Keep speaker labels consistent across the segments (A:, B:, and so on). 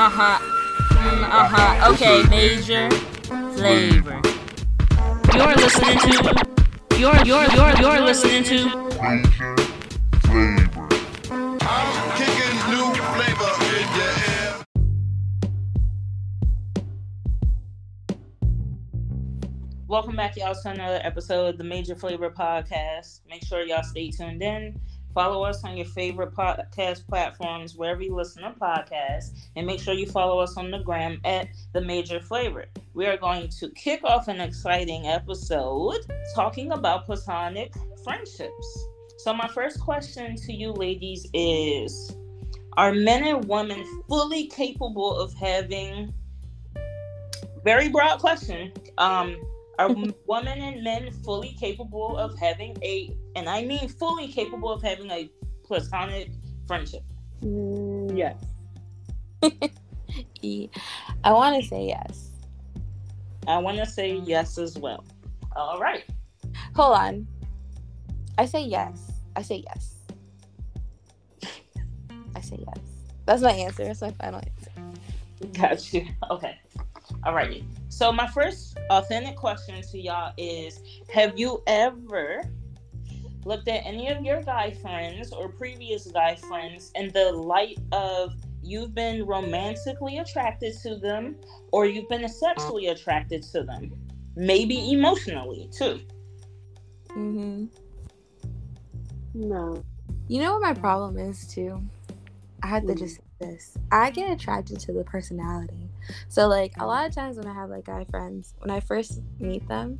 A: uh huh. Mm, uh huh. Okay, major flavor. You're listening to. You're you're you're you're listening to.
B: Major flavor. I'm kicking new flavor in your ear.
A: Welcome back, y'all, to another episode of the Major Flavor Podcast. Make sure y'all stay tuned in. Follow us on your favorite podcast platforms, wherever you listen to podcasts, and make sure you follow us on the gram at the Major Flavor. We are going to kick off an exciting episode talking about platonic friendships. So, my first question to you ladies is Are men and women fully capable of having? Very broad question. Um, are women and men fully capable of having a, and I mean fully capable of having a platonic friendship?
C: Mm, yes.
D: I want to say yes.
A: I want to say yes as well. All right.
D: Hold on. I say yes. I say yes. I say yes. That's my answer. That's my final answer.
A: Got you. Okay. Alrighty. So my first authentic question to y'all is: Have you ever looked at any of your guy friends or previous guy friends in the light of you've been romantically attracted to them, or you've been sexually attracted to them, maybe emotionally too?
D: Mm-hmm.
C: No.
D: You know what my problem is too? I had to just say this. I get attracted to the personality. So like a lot of times when I have like guy friends, when I first meet them,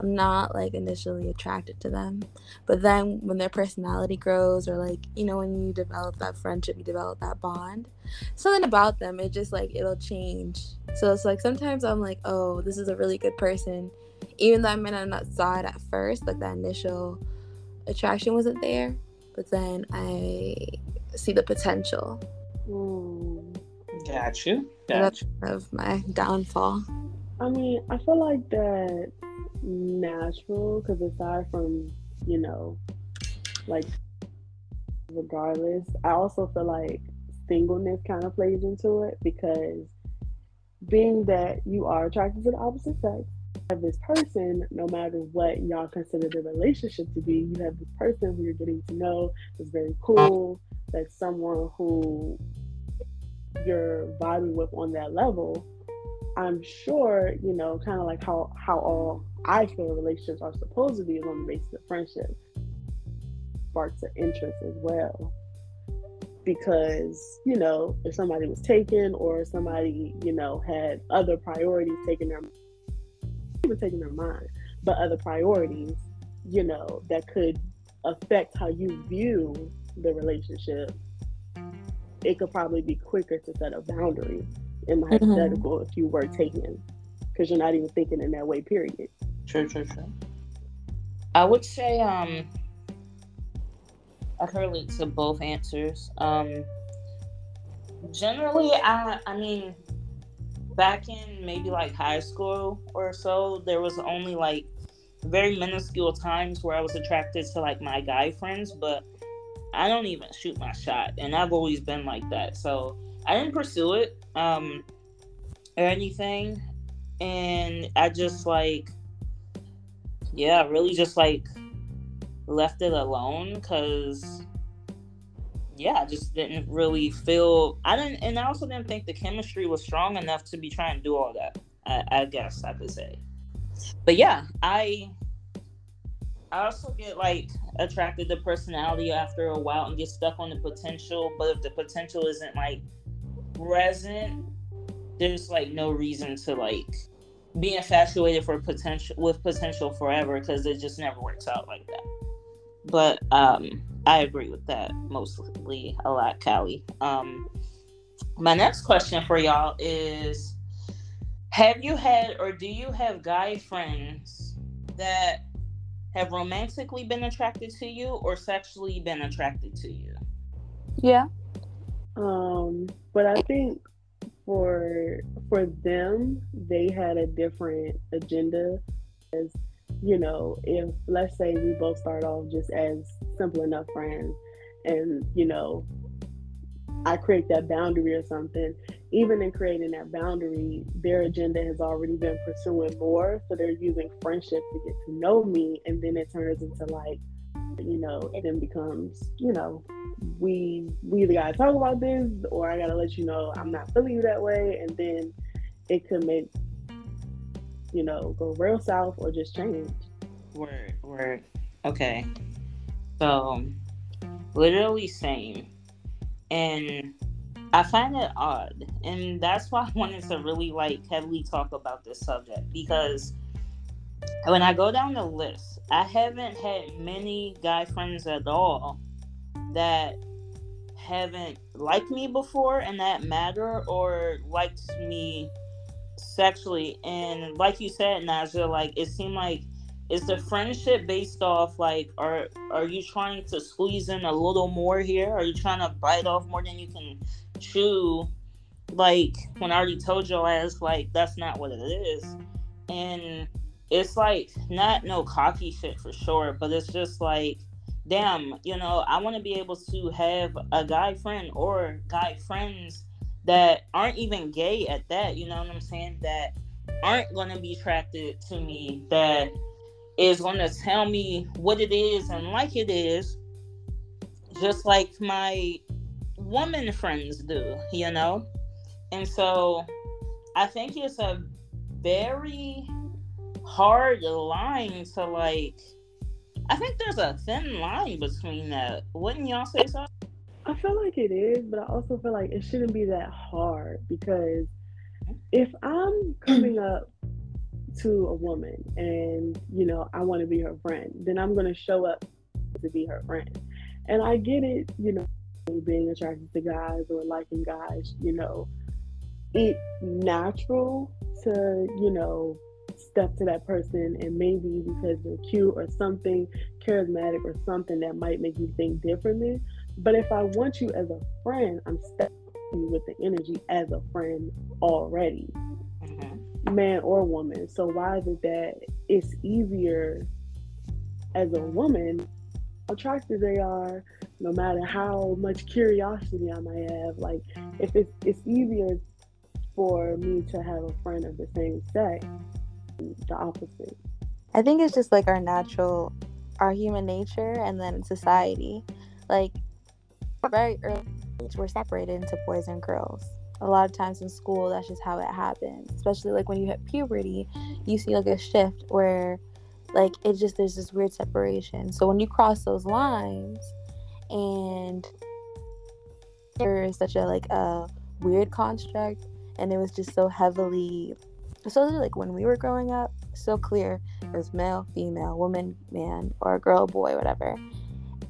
D: I'm not like initially attracted to them. But then when their personality grows or like, you know, when you develop that friendship, you develop that bond, something about them, it just like it'll change. So it's like sometimes I'm like, oh, this is a really good person. Even though I might not not saw it at first, like that initial attraction wasn't there. But then I see the potential.
C: Mm.
A: Got you.
D: So that's kind of my downfall.
C: I mean, I feel like that natural because aside from you know, like regardless, I also feel like singleness kind of plays into it because being that you are attracted to the opposite sex, you have this person, no matter what y'all consider the relationship to be, you have this person who you're getting to know is very cool. That's someone who you're vibing with on that level. I'm sure, you know, kind of like how how all I feel relationships are supposed to be on the basis of friendship. Sparks of interest as well. Because, you know, if somebody was taken or somebody, you know, had other priorities taking their even taking their mind, but other priorities, you know, that could affect how you view the relationship, it could probably be quicker to set a boundary in the
D: Mhm.
C: hypothetical if you were taken. Because you're not even thinking in that way, period.
A: True, true, true. I would say um I can relate to both answers. Um generally I I mean back in maybe like high school or so, there was only like very minuscule times where I was attracted to like my guy friends, but I don't even shoot my shot and I've always been like that. So I didn't pursue it um or anything and I just like yeah, really just like left it alone because yeah, I just didn't really feel I didn't and I also didn't think the chemistry was strong enough to be trying to do all that. I, I guess I could say. But yeah, I I also get like attracted to personality after a while and get stuck on the potential, but if the potential isn't like present, there's like no reason to like be infatuated for potential with potential forever because it just never works out like that. But um I agree with that mostly a lot, Callie. Um my next question for y'all is have you had or do you have guy friends that have romantically been attracted to you or sexually been attracted to you?
D: Yeah.
C: Um, but I think for for them, they had a different agenda. As you know, if let's say we both start off just as simple enough friends, and you know, I create that boundary or something, even in creating that boundary, their agenda has already been pursuing more. So they're using friendship to get to know me. And then it turns into like, you know, it then becomes, you know, we we either gotta talk about this or I gotta let you know I'm not feeling you that way. And then it could make, you know, go real south or just change.
A: Word, word. Okay. So, literally same. And I find it odd. And that's why I mm-hmm. wanted to really like heavily talk about this subject because when I go down the list, I haven't had many guy friends at all that haven't liked me before in that matter or liked me sexually. And like you said, Naja, like it seemed like is the friendship based off like are are you trying to squeeze in a little more here? Are you trying to bite off more than you can chew? Like when I already told your ass like that's not what it is. And it's like not no cocky shit for sure, but it's just like damn, you know, I want to be able to have a guy friend or guy friends that aren't even gay at that, you know what I'm saying? That aren't to be attracted to me, that is to tell me what it is and like it is, just like my woman friends do, you know? And so I think it's a very hard line to like. I think there's a thin line between that. Wouldn't y'all say so?
C: I feel like it is, but I also feel like it shouldn't be that hard because mm-hmm. if I'm coming up to a woman and you know I want to be her friend, then I'm going to show up to be her friend. And I get it, you know, being attracted to guys or liking guys, you know, it's natural to, you know, step to that person and maybe because they're cute or something charismatic or something that might make you think differently. But if I want you as a friend, I'm stepping with the energy as a friend already mm-hmm. man or woman. So why is it that it's easier as a woman, attractive they are, no matter how much curiosity I might have, like if it's it's easier for me to have a friend of the same sex, the opposite.
D: I think it's just like our natural, our human nature, and then society. Like very early, age, we're separated into boys and girls a lot of times in school that's just how it happens especially like when you hit puberty you see like a shift where like it just there's this weird separation so when you cross those lines and there's such a like a weird construct and it was just so heavily especially like when we were growing up so clear was male female woman man or girl boy whatever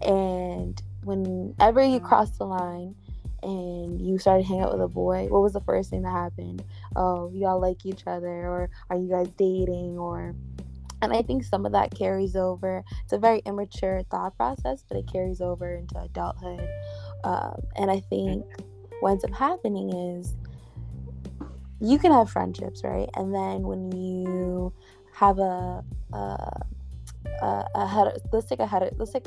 D: and whenever you cross the line and you started hanging out with a boy, what was the first thing that happened? Oh, y'all like each other, or are you guys dating, or and I think some of that carries over. It's a very immature thought process, but it carries over into adulthood. Um, and I think what ends up happening is you can have friendships, right? And then when you have a a, a, a heter- let's take a heter- let's take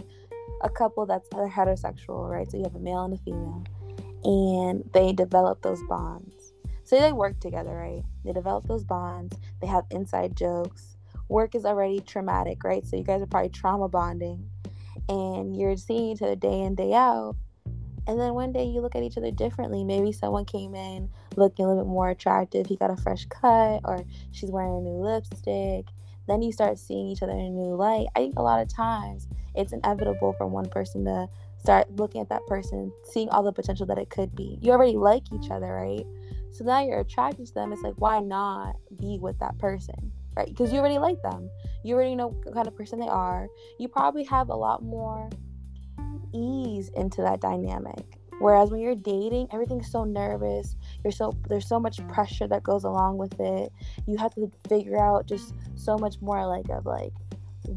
D: a couple that's heterosexual, right? So you have a male and a female and they develop those bonds. So they work together, right? They develop those bonds, they have inside jokes. Work is already traumatic, right? So you guys are probably trauma bonding and you're seeing each other day in, day out. And then one day you look at each other differently. Maybe someone came in looking a little bit more attractive. He got a fresh cut, or she's wearing a new lipstick. Then you start seeing each other in a new light. I think a lot of times it's inevitable for one person to start looking at that person, seeing all the potential that it could be. You already like each other, right? So now you're attracted to them. It's like, why not be with that person, right? Because you already like them. You already know what kind of person they are. You probably have a lot more ease into that dynamic. Whereas when you're dating, everything's so nervous. You're so there's so much pressure that goes along with it. You have to figure out just so much more like of like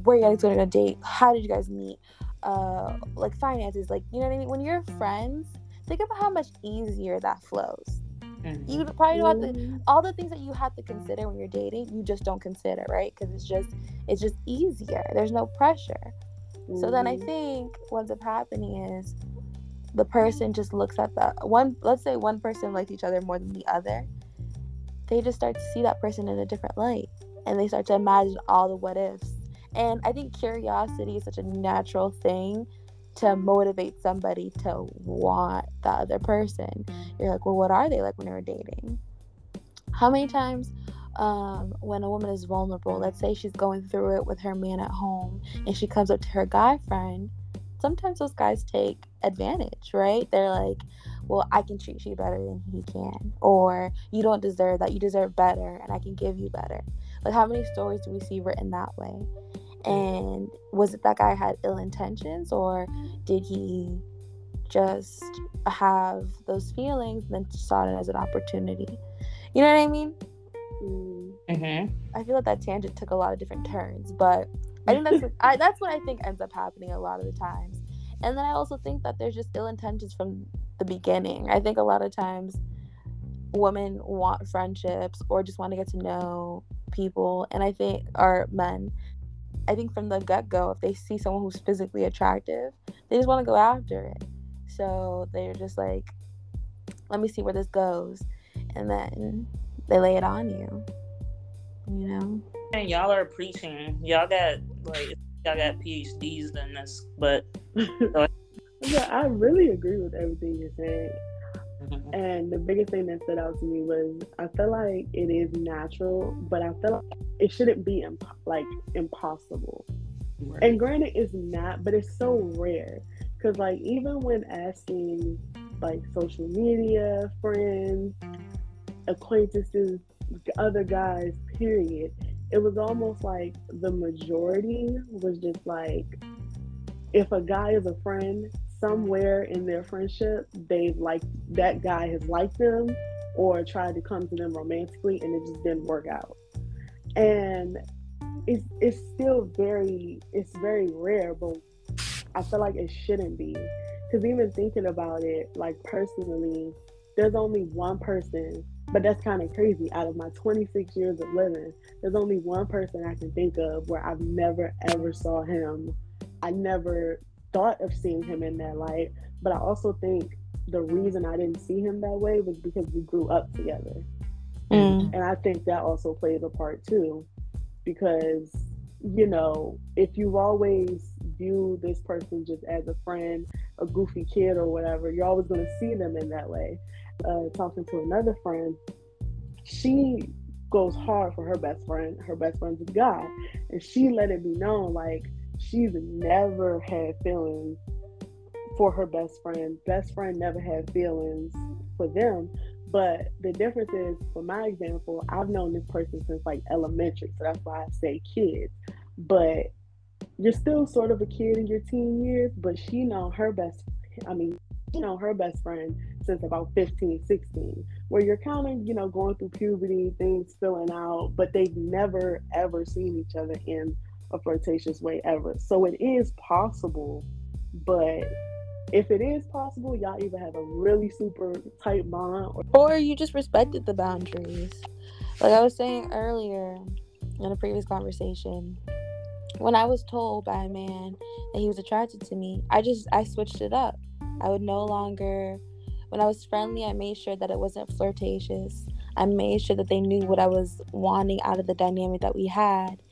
D: where you guys going a date, how did you guys meet, uh like finances like you know what i mean when you're friends think about how much easier that flows mm-hmm. you probably don't have to mm-hmm. all the things that you have to consider when you're dating you just don't consider right because it's just it's just easier there's no pressure mm-hmm. so then i mm-hmm. think what's up happening is the person just looks at that one let's say one person likes each other more than the other they just start to see that person in a different light and they start to imagine all the what ifs and i think curiosity is such a natural thing to motivate somebody to want the other person you're like well what are they like when they were dating how many times um, when a woman is vulnerable let's say she's going through it with her man at home and she comes up to her guy friend sometimes those guys take advantage, right? They're like, well, I can treat you better than he can, or you don't deserve that, you deserve better, and I can give you better. Like, how many stories do we see written that way? And was it that guy had ill intentions, or did he just have those feelings and then saw it as an opportunity? You know what I mean?
A: Mm-hmm.
D: I feel like that tangent took a lot of different turns, but I think that's what, I, that's what I think ends up happening a lot of the times. And then I also think that there's just ill intentions from the beginning. I think a lot of times women want friendships or just want to get to know people, and I think or men. I think from the gut go, if they see someone who's physically attractive, they just want to go after it. So they're just like, let me see where this goes. And then they lay it on you. You know?
A: And y'all are preaching. Y'all got like y'all got PhDs in this, but
C: yeah, I really agree with everything you're saying.
A: Mhm.
C: And the biggest thing that stood out to me was I feel like it is natural, but I feel like it shouldn't be imp- like impossible. And granted, it's not, but it's so rare. Cause like even when asking like social media friends, acquaintances, other guys, period, it was almost like the majority was just like if a guy is a friend somewhere in their friendship they've like that guy has liked them or tried to come to them romantically and it just didn't work out and it's it's still very it's very rare but i feel like it shouldn't be. Because even thinking about it like personally there's only one person but that's kind of crazy. Out of my 26 years of living there's only one person i can think of where i've never ever saw him. I never thought of seeing him in that light but i also think the reason i didn't see him that way was because we grew up together
D: Mm.
C: and I think that also plays a part too, because, you know, if you've always view this person just as a friend, a goofy kid or whatever, you're always going to see them in that way. Uh, talking to another friend, she goes hard for her best friend. Her best friend's a guy. And she let it be known, like, she's never had feelings for her best friend. Best friend never had feelings for them. But the difference is, for my example, I've known this person since like elementary, so that's why I say kids. But you're still sort of a kid in your teen years, but she know her best. I mean, you know her best friend since about 15, 16, where you're kind of you know going through puberty, things filling out, but they've never ever seen each other in a flirtatious way ever. So it is possible, but if it is possible, y'all either have a really super tight bond or
D: Or you just respected the boundaries. Like I was saying earlier in a previous conversation, when I was told by a man that he was attracted to me, I just I switched it up. I would no longer when I was friendly, I made sure that it wasn't flirtatious. I made sure that they knew what I was wanting out of the dynamic that we had.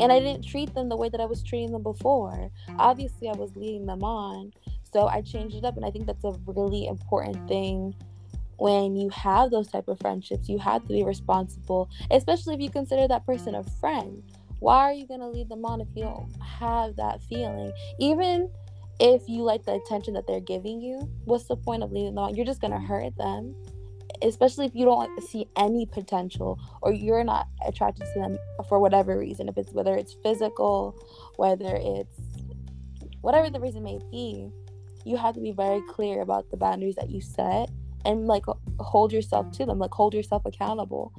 D: And I didn't treat them the way that I was treating them before. Obviously, I was leading them on. So I changed it up and I think that's a really important thing when you have those type of friendships. You have to be responsible, especially if you consider that person a friend. Why are you going to lead them on if you don't have that feeling? Even if you like the attention that they're giving you, what's the point of leading them on? You're just going to hurt them. Especially if you don't see any potential or you're not attracted to them for whatever reason, if it's whether it's physical, whether it's whatever the reason may be, you have to be very clear about the boundaries that you set and like hold yourself to them, like hold yourself accountable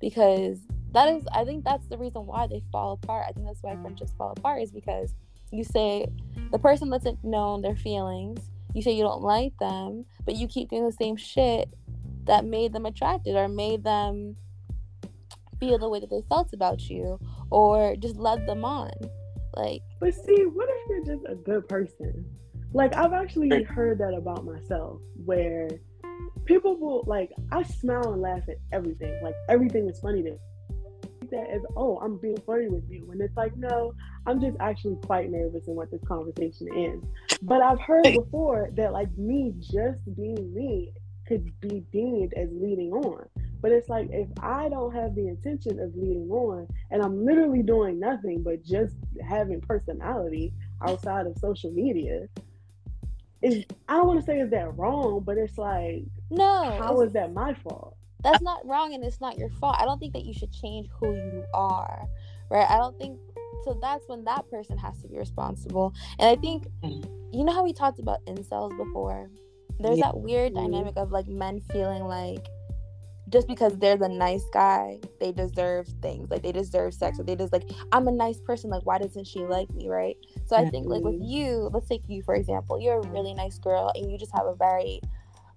D: because that is I think that's the reason why they fall apart. I think that's why friendships fall apart is because you say the person doesn't know their feelings, you say you don't like them, but you keep doing the same shit that made them attracted or made them feel the way that they felt about you or just led them on. Like
C: But see, what if you're just a good person? Like I've actually heard that about myself, where people will like I smile and laugh at everything. Like everything is funny to me. That as oh I'm being funny with you, and it's like no, I'm just actually quite nervous in what this conversation ends. But I've heard before that like me just being me could be deemed as leading on. But it's like if I don't have the intention of leading on and I'm literally doing nothing but just having personality outside of social media, is I don't want to say is that wrong, but it's like
D: No,
C: how is that my fault?
D: that's not wrong and it's not your fault. I don't think that you should change who you are, right? I don't think so. That's when that person has to be responsible. And I think,
A: Mm.
D: you know how we talked about incels before? There's
A: Yeah.
D: that weird
C: Mhm.
D: dynamic of like men feeling like just because they're the nice guy, they deserve things. Like they deserve sex, or they just like, I'm a nice person. Like, why doesn't she like me, right? So I think like with you, let's take you for example. You're a really nice girl, and you just have a very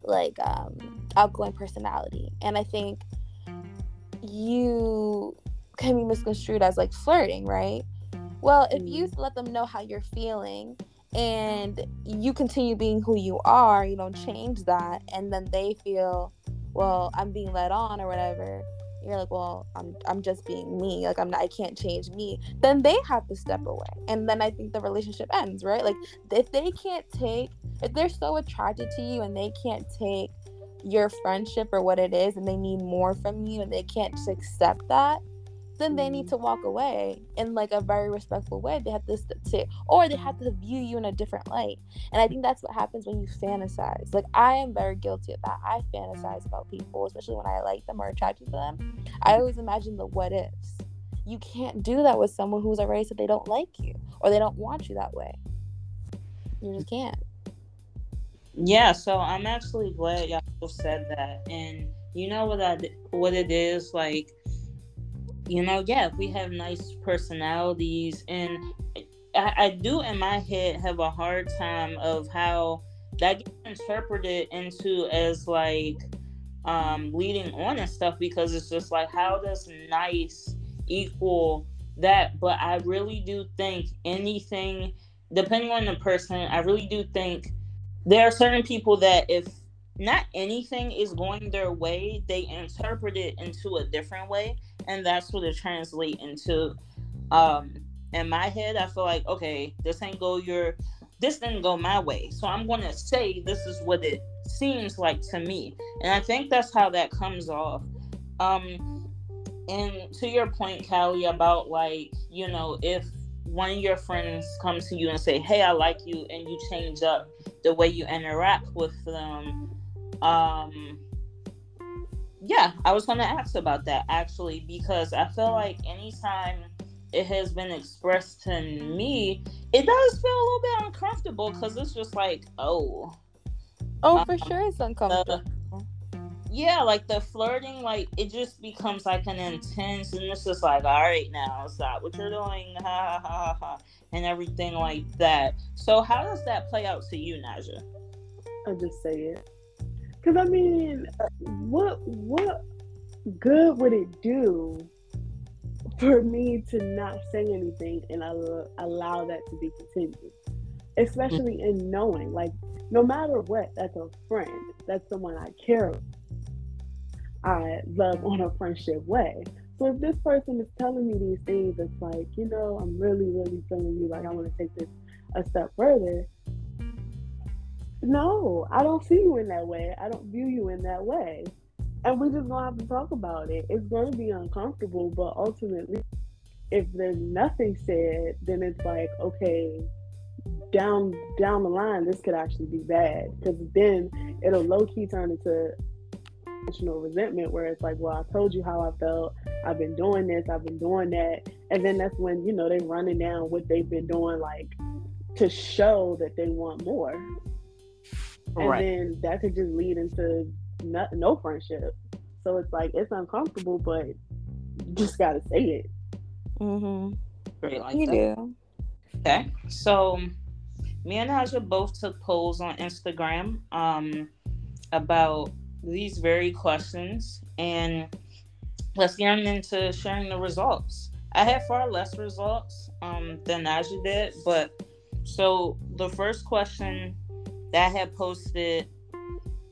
D: like um outgoing personality and i think you can be misconstrued as like flirting right well if you let them know how you're feeling and you continue being who you are you don't change that and then they feel well i'm being led on or whatever. You're like well i'm i'm just being me. Like i'm not i can't change me. Then they have to step away. And then i think the relationship ends right? Like if they can't take if they're so attracted to you and they can't take your friendship or what it is and they need more from you and they can't just accept that then they need
C: Mhm.
D: to walk away in like a very respectful way. They have to say or they have to view you in a different light. And i think that's what happens when you fantasize. Like i am very guilty of that. I fantasize about people especially when i like them or attracted to them. I always imagine the what ifs. You can't do that with someone who's already said they don't like you or they don't want you that way. You just can't.
A: Yeah, so I'm actually glad y'all said that. And you know what I what it is? Like you know, yeah, we have nice personalities and I, I do in my head have a hard time of how that gets interpreted into as like um leading on and stuff because it's just like how does nice equal that? But I really do think anything depending on the person I really do think there are certain people that if not anything is going their way, they interpret it into a different way, and that's what it translates into. Um, in my head, I feel like okay, this ain't go your, this didn't go my way, so I'm gonna say this is what it seems like to me, and I think that's how that comes off. Um, and to your point, Callie, about like you know if one of your friends comes to you and say, "Hey, I like you," and you change up the way you interact with them um yeah i was going to ask about that actually because i feel like anytime it has been expressed to me it does feel a little bit uncomfortable because it's just like oh.
D: Oh
A: Um,
D: for sure it's uncomfortable.
A: Yeah like the flirting like it just becomes like an intense and it's just like all right now stop what you're doing ha ha ha ha, ha and everything like that. So how does that play out to you naja?
C: I'll just say it. Cause I mean, what what good would it do for me to not say anything and al- allow that to be continued? Especially mm. in knowing, like, no matter what, that's a friend. That's someone I care. about. I love on a friendship way. So if this person is telling me these things, it's like, you know, I'm really, really feeling you. Like I want to take this a step further. No, I don't see you in that way. I don't view you in that way. And we just gonna have to talk about it. It's gonna be uncomfortable, but ultimately, if there's nothing said, then it's like, okay, down down the line, this could actually be bad because then it'll low key turn into emotional resentment, where it's like, well, I told you how I felt. I've been doing this. I've been doing that, and then that's when you know they're running down what they've been doing, like to show that they want more and
A: Right.
C: then that could just lead into no, no friendship. So it's like it's uncomfortable, but you just gotta say it.
D: mm-hmm.
A: Great like
D: you
A: that.
D: do
A: Okay, so me and Naja both took polls on Instagram um, about these very questions, and let's get into sharing the results. I had far less results um, than Naja did, but So the first question that had posted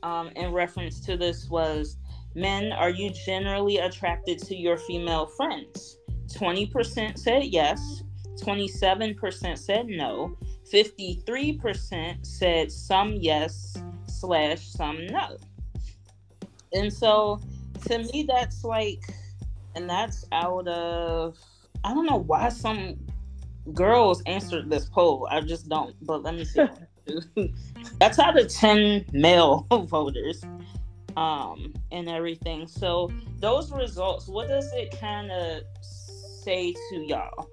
A: um, in reference to this was Men, are you generally attracted to your female friends? 20% said yes, 27% said no, 53% said some yes slash some no. And so to me, that's like, and that's out of, I don't know why some girls answered this poll. I just don't, but let me see. that's out of 10 male voters um, and everything. So those results, what does it kind of say to y'all?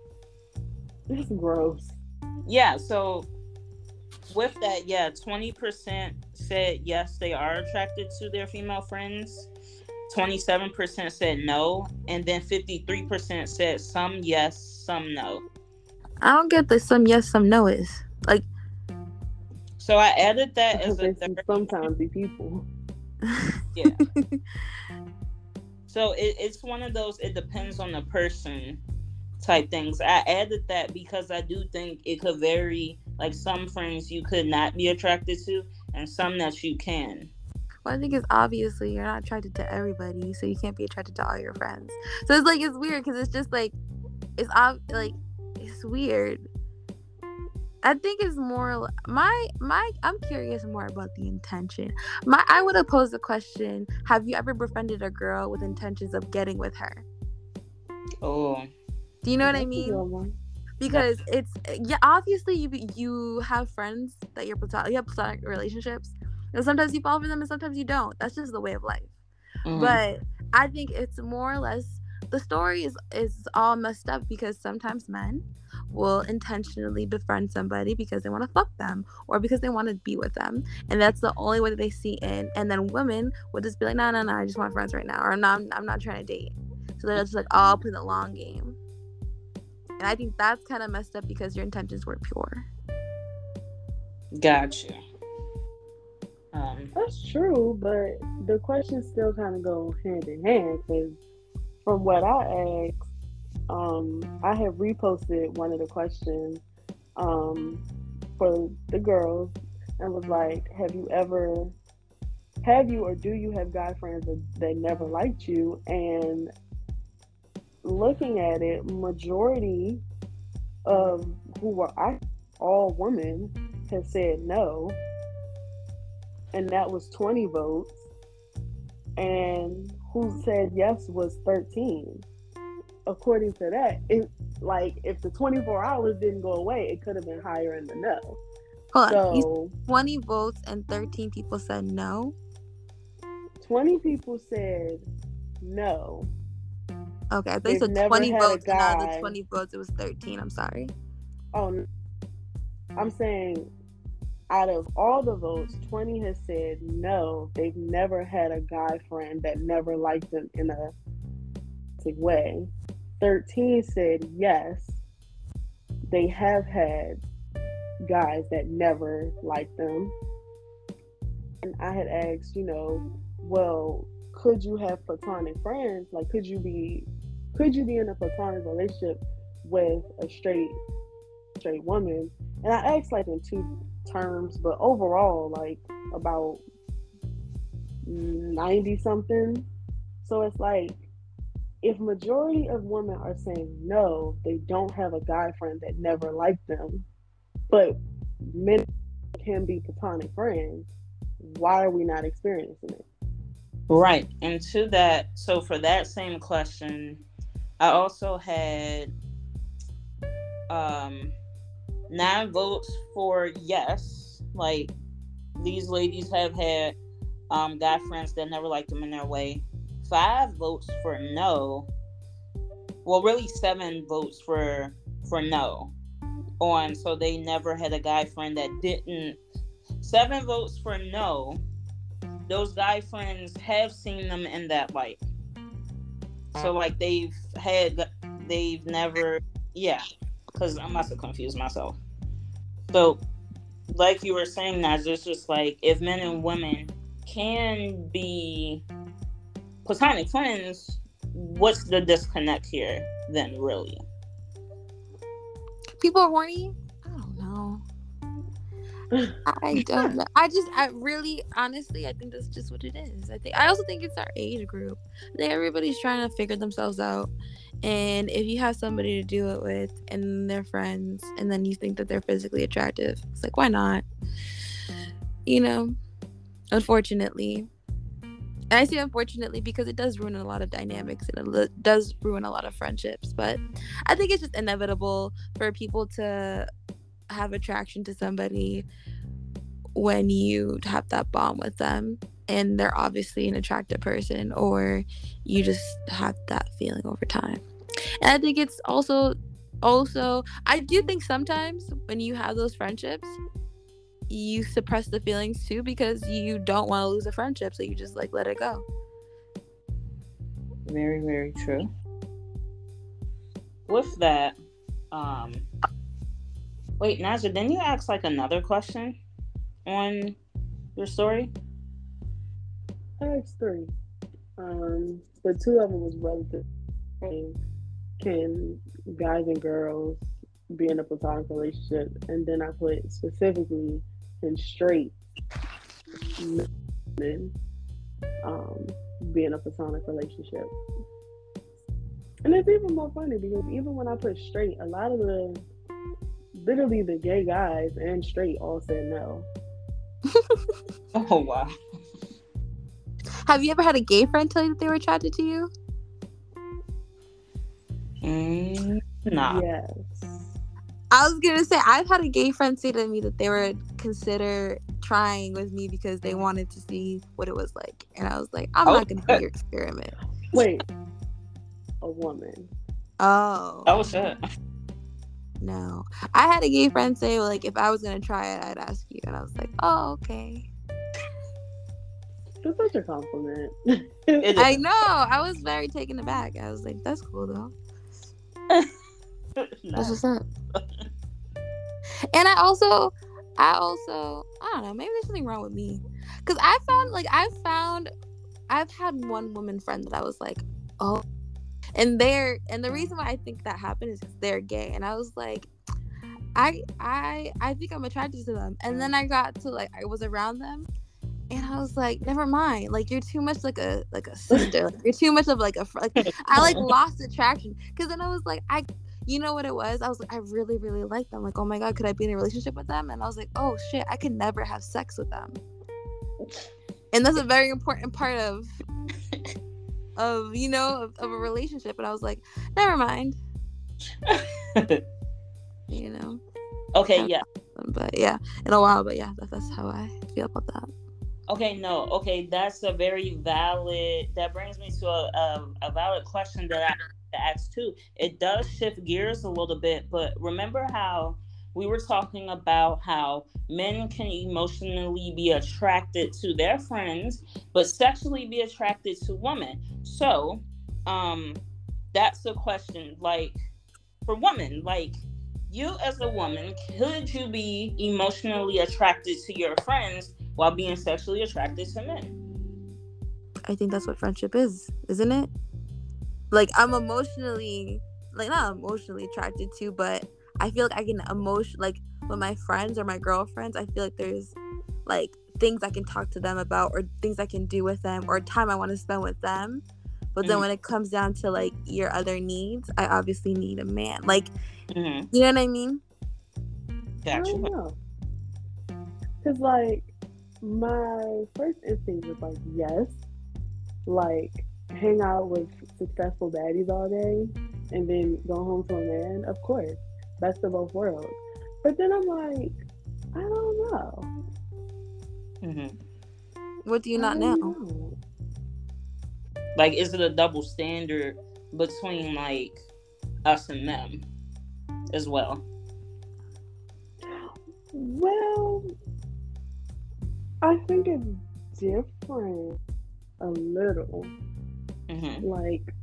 C: It's gross.
A: Yeah. So with that, yeah, twenty percent said yes, they are attracted to their female friends. 27% said no, and then 53% said some yes, some no.
D: I don't get the some yes, some no is. Like,
A: so I added that as a
C: third. Sometimes the people
A: yeah. so it, it's one of those it depends on the person type things. I added that because I do think it could vary. Like some friends you could not be attracted to, and some that you can.
D: Well, I think it's obviously you're not attracted to everybody, so you can't be attracted to all your friends. So it's like it's weird because it's just like it's ob- like it's weird I think it's more my my I'm curious more about the intention. My I would have posed the question, have you ever befriended a girl with intentions of getting with her?
A: Oh.
D: Do you know what I mean? Because it's yeah, obviously you you have friends that you're platonic, you have platonic relationships. And sometimes you fall for them and sometimes you don't. That's just the way of life. Mm-hmm. But I think it's more or less the story is is all messed up because sometimes men will intentionally befriend somebody because they want to fuck them or because they want to be with them. And that's the only way that they see in. And then women will just be like, no, no, no, I just want friends right now. Or no, I'm, not, I'm not trying to date. So they're just like, oh, I'll play the long game. And I think that's kind of messed up because your intentions were pure.
A: Gotcha.
C: Um, that's true, but the questions still kind of go hand in hand because from what I asked, um, I have reposted one of the questions um, for the girls and was like, "Have you ever, have you or do you have guy friends that, that never liked you?" And looking at it, majority of who were I, all women, have said no, and that was twenty votes. And who said yes was thirteen according to that, it like if the 24 hours didn't go away, it could have been higher in the no.
D: Hold so, on. 20 votes and 13 people said no.
C: 20 people said no.
D: Okay, I think so 20 votes and out of the 20 votes it was 13. I'm sorry.
C: Oh, I'm saying out of all the votes, 20 has said no. They've never had a guy friend that never liked them in a way. 13 said yes, they have had guys that never liked them. And I had asked, you know, well, could you have platonic friends? Like, could you be, could you be in a platonic relationship with a straight, straight woman? And I asked like in two terms, but overall, like about 90 something. So it's like, if majority of women are saying no, they don't have a guy friend that never liked them, but men can be platonic friends, why are we not experiencing it?
A: Right. And to that, so for that same question, I also had um nine votes for yes. Like these ladies have had um guy friends that never liked them in their way five votes for no. Well, really seven votes for for no. On so they never had a guy friend that didn't. Seven votes for no. Those guy friends have seen them in that light. So like they've had they've never yeah because I must have confused myself. So like you were saying, that it's just like if men and women can be platonic friends, what's the disconnect here then, really?
D: People are horny? I don't know. I don't know. I just, I really, honestly, I think that's just what it is. I think, I also think it's our age group. I think everybody's trying to figure themselves out. And if you have somebody to do it with and they're friends, and then you think that they're physically attractive, it's like, why not? You know, unfortunately. And I say unfortunately because it does ruin a lot of dynamics and it does ruin a lot of friendships. But I think it's just inevitable for people to have attraction to somebody when you have that bond with them and they're obviously an attractive person or you just have that feeling over time and i think it's also also i do think sometimes when you have those friendships you suppress the feelings too because you don't want to lose a friendship so you just like let it go
A: Very, very true. With that, um, wait, Nazar, didn't you ask like another question on your story?
C: I asked three. Um, but two of them was relative. saying, Can guys and girls be in a platonic relationship? And then I put specifically in straight men um, be in a platonic relationship. And it's even more funny because even when I put straight, a lot of the literally the gay guys and straight all said no.
A: Oh wow.
D: have you ever had a gay friend tell you that they were attracted to you
A: Mm, nah.
C: Yes.
D: I was gonna say I've had a gay friend say to me that they were consider trying with me because they wanted to see what it was like, and I was like, I'm
A: Oh.
D: not gonna do your experiment.
C: Wait. A woman.
D: Oh
A: Oh shit.
D: no, I had a gay friend say like if I was gonna try it, I'd ask you, and I was like, oh okay.
C: That's such a compliment.
D: I know. I was very taken aback. I was like, that's cool though. That's what's up. and I also, I also, I don't know. Maybe there's something wrong with me, because I found like I found, I've had one woman friend that I was like, oh, and they're and the reason why I think that happened is because they're gay, and I was like. I I I think I'm attracted to them, and then I got to like I was around them, and I was like, never mind. Like you're too much like a like a sister. Like, you're too much of like a fr- like I like lost attraction because then I was like I you know what it was? I was like, I really, really like them. Like, oh my god, could I be in a relationship with them? And I was like, oh shit, I could never have sex with them. And that's a very important part of of you know of, of a relationship. And I was like, never mind, you know.
A: okay, yeah.
D: But yeah, in a while. But yeah, that, that's how I feel about that.
A: Okay, no. Okay, that's a very valid. That brings me to a, a, a valid question that I ask too. It does shift gears a little bit, but remember how we were talking about how men can emotionally be attracted to their friends, but sexually be attracted to women. So, um, that's the question. Like, for women, like you as a woman, could you be emotionally attracted to your friends while being sexually attracted to men?
D: I think that's what friendship is, isn't it? Like I'm emotionally, like not emotionally attracted to, but I feel like I can emotion like with my friends or my girlfriends. I feel like there's like things I can talk to them about, or things I can do with them, or time I want to spend with them. But then
A: Mhm.
D: when it comes down to like your other needs, I obviously need a man. Like
A: Mm-hmm.
D: you know what I mean?
C: I
A: Gotcha.
C: don't know. Cause like my first instinct was like yes, like hang out with successful baddies all day and then go home to a man. Of course, best of both worlds. But then I'm like, I don't know.
A: hmm
D: What do you
C: I
D: not
C: don't
D: know?
C: know.
A: Like, is it a double standard between like us and them as well?
C: Well, I think it's different a little.
A: Hmm
C: like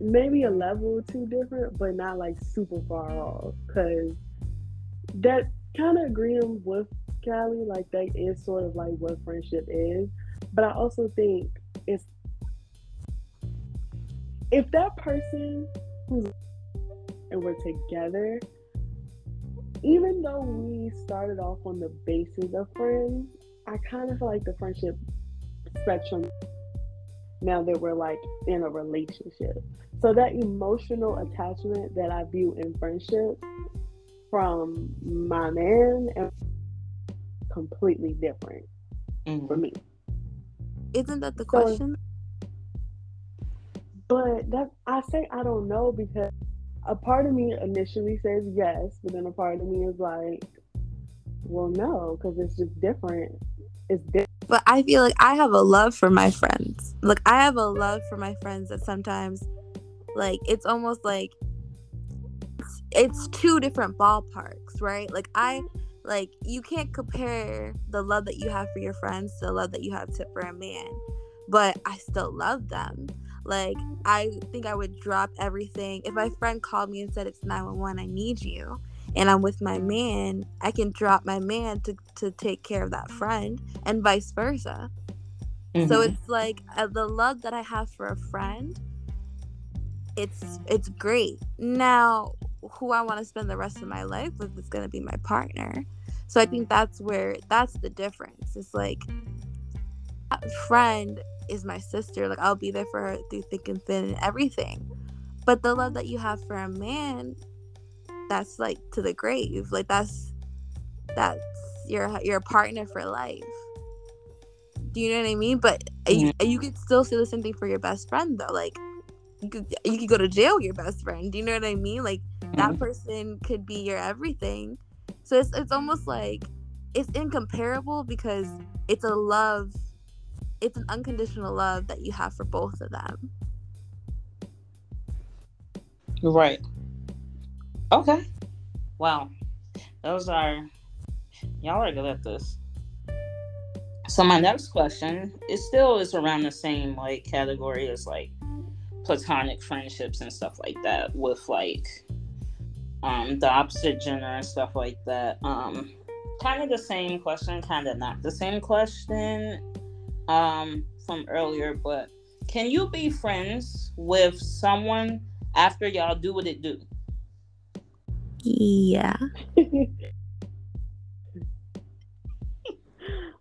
C: maybe a level or two different, but not like super far off. Cause that kind of agreeing with Callie, like that is sort of like what friendship is. But I also think it's if that person who's and we're together, even though we started off on the basis of friends, I kind of feel like the friendship spectrum now that we're like in a relationship. So that emotional attachment that I view in friendship from my man and completely different
A: Mhm.
C: for me.
D: Isn't that the
C: So-
D: question?
C: But that I say I don't know because a part of me initially says yes, but then a part of me is like, well, no, because it's just different. It's different.
D: But I feel like I have a love for my friends. Like I have a love for my friends that sometimes like it's almost like it's, two different ballparks, right? Like I like you can't compare the love that you have for your friends to the love that you have to, for a man. But I still love them. Like I think I would drop everything if my friend called me and said it's 911, I need you. And I'm with my man, I can drop my man to, to take care of that friend and vice versa. So
A: Mhm.
D: it's like uh, the love that I have for a friend. It's it's great. Now, who I want to spend the rest of my life with is gonna be my partner. So I think that's where that's the difference. It's like that friend is my sister. Like I'll be there for her through thick and thin and everything. But the love that you have for a man, that's like to the grave. Like that's that's your your partner for life. Do you know what I mean? But you you could still say the same thing for your best friend though. Like you could you could go to jail with your best friend. Do you know what I mean? Like that
A: Mhm.
D: person could be your everything. So it's it's almost like it's incomparable because it's a love it's an unconditional love that you have for both of them.
A: Right. Okay. Wow. Those are y'all are good at this. So my next question is still is around the same like category as like platonic friendships and stuff like that with like um the opposite gender and stuff like that. Um kind of the same question, kind of not the same question um from earlier, but can you be friends with someone after y'all do what it do?
D: Yeah.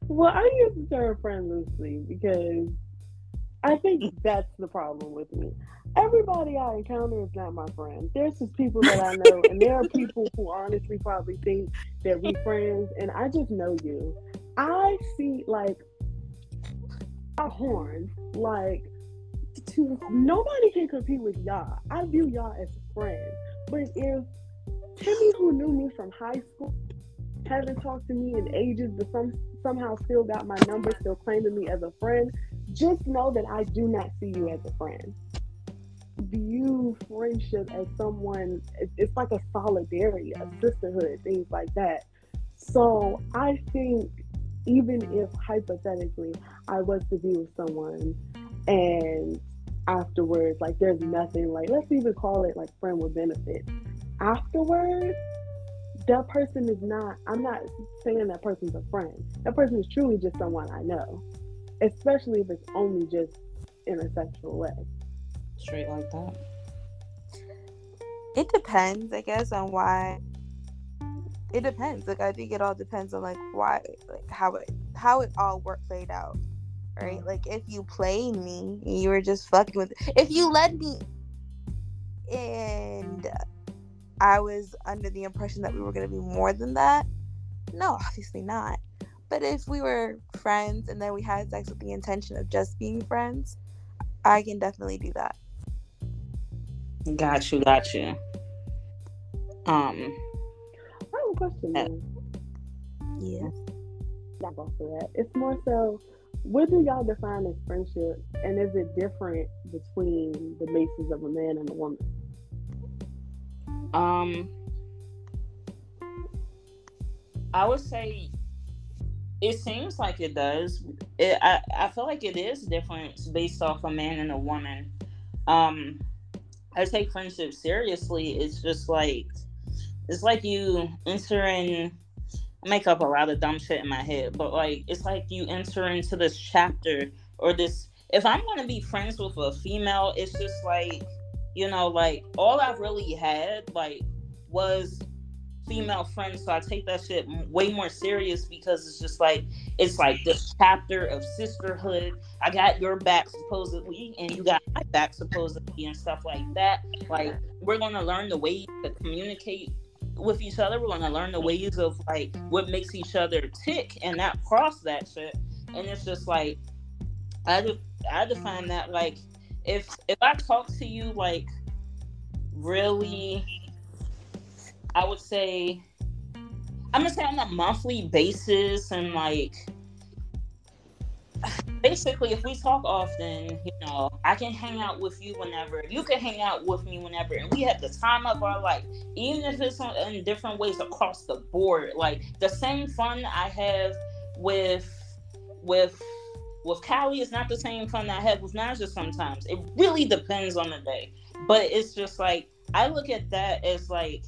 C: well, I use the term friend loosely because I think that's the problem with me. Everybody I encounter is not my friend. There's just people that I know, and there are people who honestly probably think that we friends, and I just know you. I see like a horn, like to, nobody can compete with y'all. I view y'all as friends, but if Timmy, who knew me from high school, hasn't talked to me in ages, but some somehow still got my number, still claiming me as a friend, just know that I do not see you as a friend. View friendship as someone, it's, like a solidarity, a sisterhood, things like that. So I think even if hypothetically I was to be with someone and afterwards, like there's nothing like, let's even call it like friend with benefits. Afterwards, that person is not, I'm not saying that person's a friend. That person is truly just someone I know, especially if it's only just in a sexual way.
A: Straight like that.
D: It depends, I guess, on why. It depends. Like I think it all depends on like why, like how it how it all work played out, right? Mm-hmm. Like if you played me, you were just fucking with. If you led me, and I was under the impression that we were gonna be more than that, no, obviously not. But if we were friends and then we had sex with the intention of just being friends, I can definitely do that.
A: Got you, got you. Um,
C: I have a question
A: Yeah.
C: though.
D: Yeah.
C: Not off of that. It's more so, what do y'all define as friendship, and is it different between the basis of a man and a woman?
A: Um, I would say it seems like it does. It, I I feel like it is different based off a man and a woman. Um, I take friendship seriously. It's just like it's like you entering. I make up a lot of dumb shit in my head, but like it's like you enter into this chapter or this. If I'm gonna be friends with a female, it's just like you know, like all I've really had like was female friends, so I take that shit way more serious because it's just like it's like this chapter of sisterhood. I got your back supposedly, and you got my back supposedly, and stuff like that. Like we're gonna learn the ways to communicate with each other. We're gonna learn the ways of like what makes each other tick, and not cross that shit. And it's just like I de- I define that like if if I talk to you like really I would say I'm gonna say on a monthly basis and like basically if we talk often, you know, I can hang out with you whenever, you can hang out with me whenever, and we have the time of our life, even if it's on, in different ways across the board. Like the same fun I have with with with Cali, is not the same fun that I have with Naja sometimes. It really depends on the day. But it's just like I look at that as like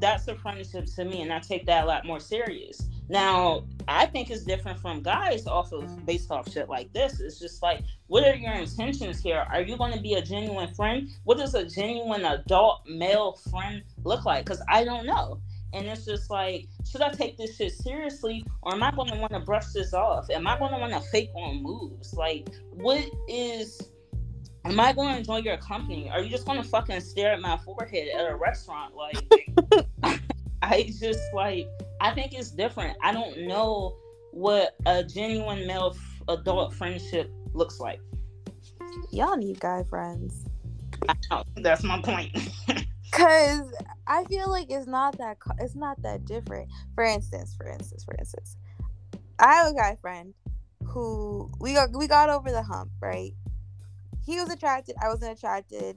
A: that's a friendship to me and I take that a lot more serious. Now, I think it's different from guys off of based off shit like this. It's just like, what are your intentions here? Are you going to be a genuine friend? What does a genuine adult male friend look like? Because I don't know. And it's just like, should I take this shit seriously or am I going to want to brush this off? Am I going to want to fake on moves? Like, what is. Am I going to enjoy your company? Are you just going to fucking stare at my forehead at a restaurant? Like, I just like, I think it's different. I don't know what a genuine male f- adult friendship looks like.
D: Y'all need guy friends.
A: I know, that's my point.
D: Cause I feel like it's not that it's not that different. For instance, for instance, for instance, I have a guy friend who we got we got over the hump, right? He was attracted, I wasn't attracted.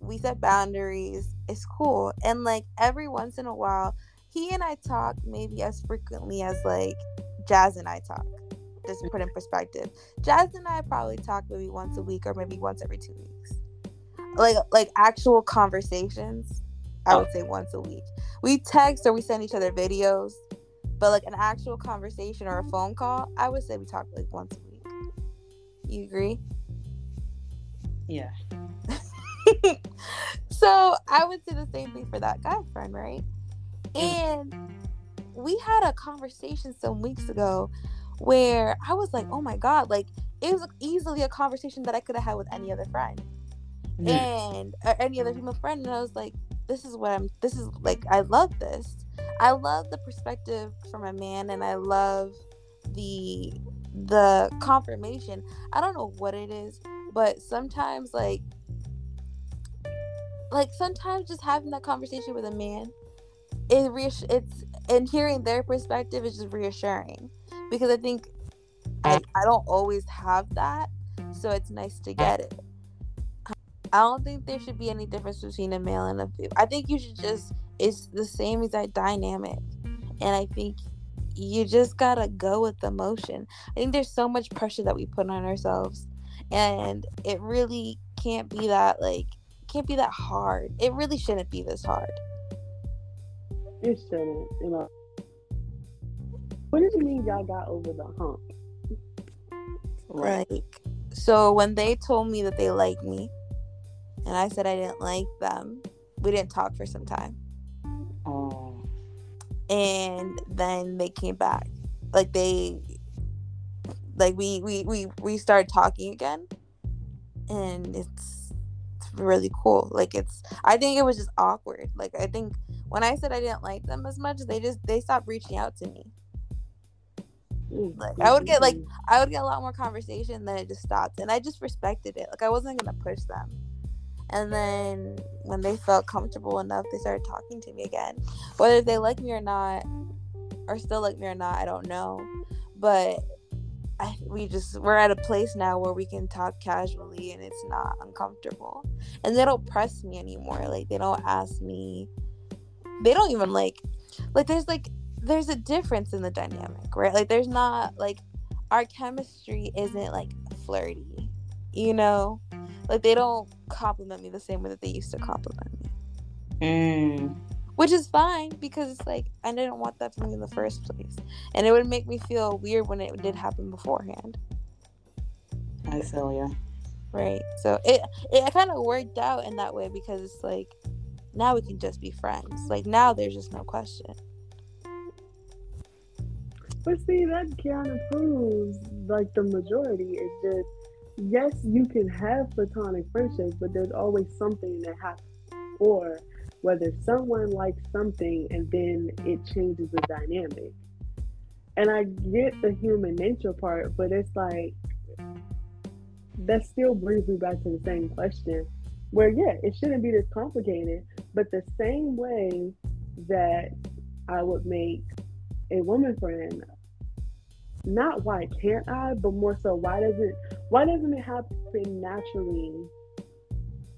D: We set boundaries. It's cool. And like every once in a while, he and I talk maybe as frequently as like Jazz and I talk. Just to put in perspective. Jazz and I probably talk maybe once a week or maybe once every two weeks like like actual conversations i would oh. say once a week. We text or we send each other videos but like an actual conversation or a phone call i would say we talk like once a week. You agree?
A: Yeah.
D: so i would say the same thing for that guy friend right? Mm. And we had a conversation some weeks ago where i was like oh my god like it was easily a conversation that i could have had with any other friend and uh, any other female friend and i was like this is what i'm this is like i love this. I love the perspective from a man and i love the the confirmation. I don't know what it is but sometimes like like sometimes just having that conversation with a man it reass- it's and hearing their perspective is just reassuring because i think I, I don't always have that so it's nice to get it I don't think there should be any difference between a male and a female. I think you should just it's the same exact dynamic. And I think you just gotta go with the motion. I think there's so much pressure that we put on ourselves. And it really can't be that like can't be that hard. It really shouldn't be this hard.
C: It shouldn't, you know. What did you mean y'all got over the hump?
A: Right.
D: Like so when they told me that they liked me and I said I didn't like them, we didn't talk for some time.
A: Oh.
D: and then they came back. Like they like we we we, we started talking again. And it's, it's really cool. Like it's i think it was just awkward. Like i think when i said i didn't like them as much they just they stopped reaching out to me. Like, I would get, like, i would get a lot more conversation then it just stopped. And i just respected it. Like i wasn't gonna push them and then when they felt comfortable enough they started talking to me again. Whether they like me or not or still like me or not i don't know. But I, we just we're at a place now where we can talk casually and it's not uncomfortable. And they don't press me anymore. Like they don't ask me. They don't even like like there's like there's a difference in the dynamic right? Like there's not like our chemistry isn't like flirty you know like they don't compliment me the same way that they used to compliment me
A: Mm.
D: which is fine because it's like I didn't want that from you in the first place, and it would make me feel weird when it did happen beforehand,
A: I feel you.
D: right? So it it kind of worked out in that way because it's like now we can just be friends. Like now there's just no question.
C: But see, that kind of proves like the majority is that yes, you can have platonic friendships, but there's always something that happens, or whether someone likes something and then it changes the dynamic. And I get the human nature part, but it's like that still brings me back to the same question where yeah it shouldn't be this complicated but the same way that i would make a woman friend not why can't i but more so why does it why doesn't it happen naturally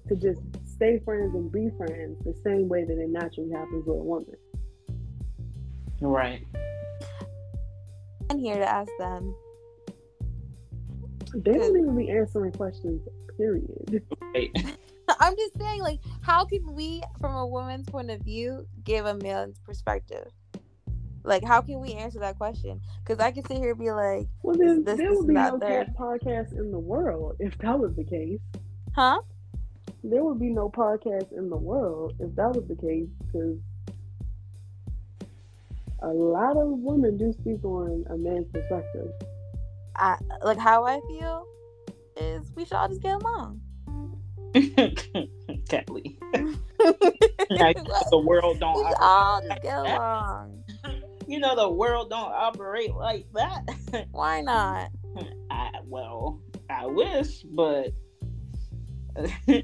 C: to just stay friends and be friends the same way that it naturally happens with a woman
A: Right.
D: I'm here to ask them.
C: they don't even be answering questions period
A: Right.
D: I'm just saying, like, how can we, from a woman's point of view, give a man's perspective? Like, how can we answer that question? Because I can sit here and be like,
C: well then
D: This-
C: there would be
D: not
C: no
D: there.
C: cat podcast in the world if that was the case
D: huh?
C: there would be no podcast in the world if that was the case because a lot of women do speak on a man's perspective.
D: I, like, how I feel is we should all just get along.
A: Kelly. Now, you the world don't
D: should all just get along.
A: You know the world don't operate like that.
D: Why not?
A: I well, I wish, but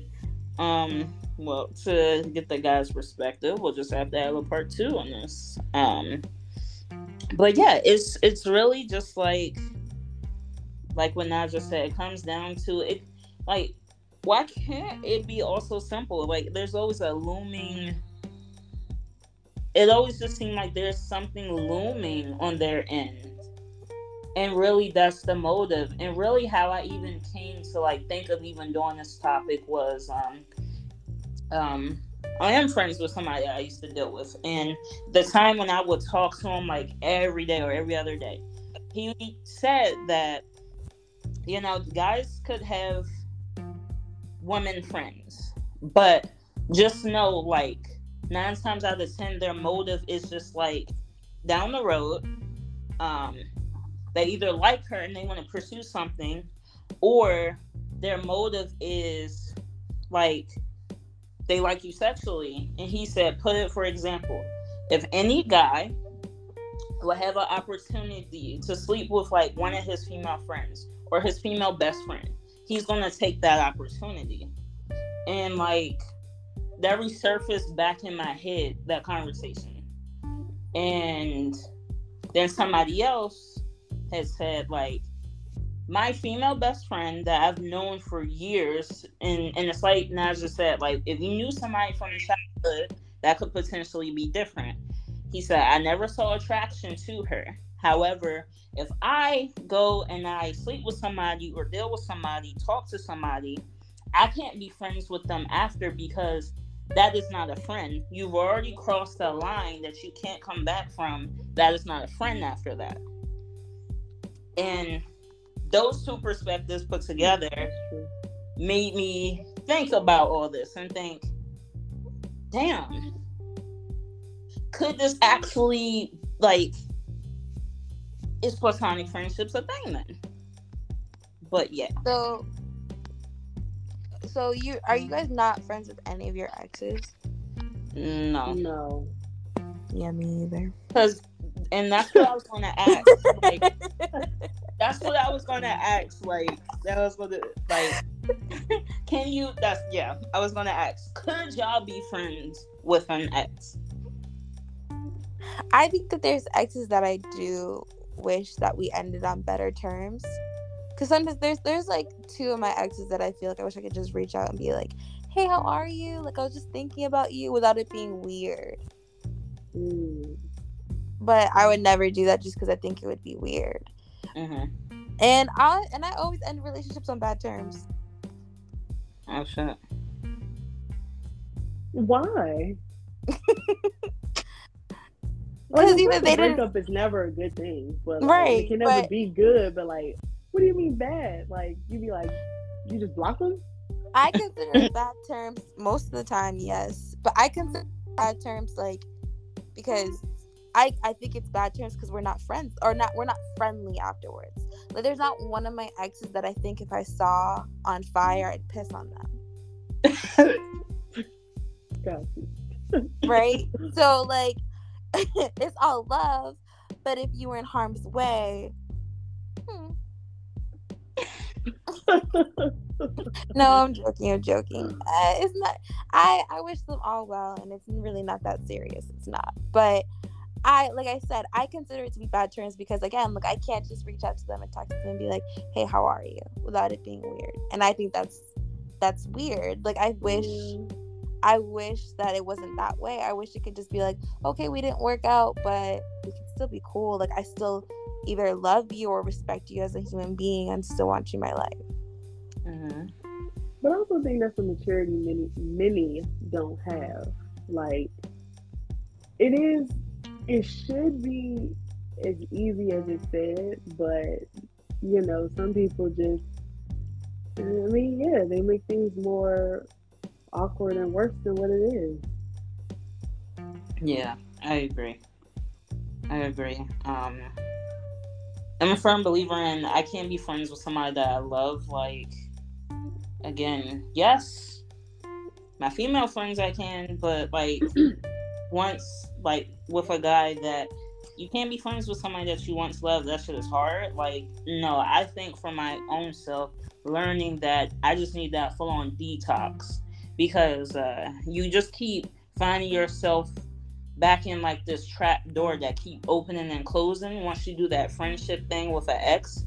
A: um, well, to get the guy's perspective, we'll just have to have a part two on this. Um, but yeah, it's it's really just like like what Naja said, it comes down to it. Like, why can't it be also simple? Like, there's always a looming. It always just seemed like there's something looming on their end. And really that's the motive. And really how i even came to like think of even doing this topic was um um i am friends with somebody i used to deal with. And the time when i would talk to him like every day or every other day he said that you know guys could have women friends but just know like nine times out of ten their motive is just like down the road um they either like her and they want to pursue something or their motive is like they like you sexually. And he said put it for example if any guy will have an opportunity to sleep with like one of his female friends or his female best friend he's to take that opportunity. And like that resurfaced back in my head that conversation and then somebody else has said like my female best friend that I've known for years, and and it's like Naja said, like if you knew somebody from childhood, that could potentially be different. He said I never saw attraction to her. However, if I go and I sleep with somebody or deal with somebody, talk to somebody, I can't be friends with them after because that is not a friend. You've already crossed a line that you can't come back from. That is not a friend after that. And those two perspectives put together made me think about all this and think, damn, could this actually like is platonic friendships a thing then? But yeah,
D: So, so you are you guys not friends with any of your exes?
A: no,
C: No.
D: Yeah, me either.
A: because and that's what I was gonna ask. Like, that's what I was gonna ask. Like that was gonna like, can you? That's yeah. I was gonna ask. Could y'all be friends with an ex?
D: I think that there's exes that I do wish that we ended on better terms. Cause sometimes there's there's like two of my exes that I feel like I wish I could just reach out and be like, "Hey, how are you?" Like I was just thinking about you without it being weird.
C: Mm.
D: But I would never do that just because I think it would be weird.
A: Mm-hmm.
D: And I and I always end relationships on bad terms.
A: Oh shit.
C: Why?
D: Because
C: of
D: either they
C: a
D: didn't-
C: breakup is never a good thing, but like,
D: Right,
C: it can never
D: but-
C: be good. But like, what do you mean bad? Like you be like, you just block them?
D: I consider bad terms most of the time, yes. But I consider bad terms like because I I think it's bad terms because we're not friends or not we're not friendly afterwards. Like there's not one of my exes that I think if I saw on fire I'd piss on them. Right? so like it's all love, but if you were in harm's way, no, I'm joking. I'm joking. Uh, it's not. I I wish them all well, and it's really not that serious. It's not. But I, like I said, I consider it to be bad terms because again, look, I can't just reach out to them and talk to them and be like, "Hey, how are you?" without it being weird. And I think that's that's weird. Like I wish. I wish that it wasn't that way. I wish it could just be like, okay, we didn't work out, but we can still be cool. Like I still either love you or respect you as a human being and still want you in my life.
A: Mhm.
C: But I also think that's a maturity many many don't have. Like it is it should be as easy as it said, but you know, some people just I mean, yeah, they make things more awkward and worse than what it is.
A: Yeah, I agree. I agree. Um, I'm a firm believer in I can't be friends with somebody that I love. Like, again, yes, my female friends I can, but like once, like with a guy that you can't be friends with somebody that you once loved. That shit is hard. Like, no, I think for my own self, learning that I just need that full on detox because uh, you just keep finding yourself back in like this trap door that keep opening and closing once you do that friendship thing with an ex.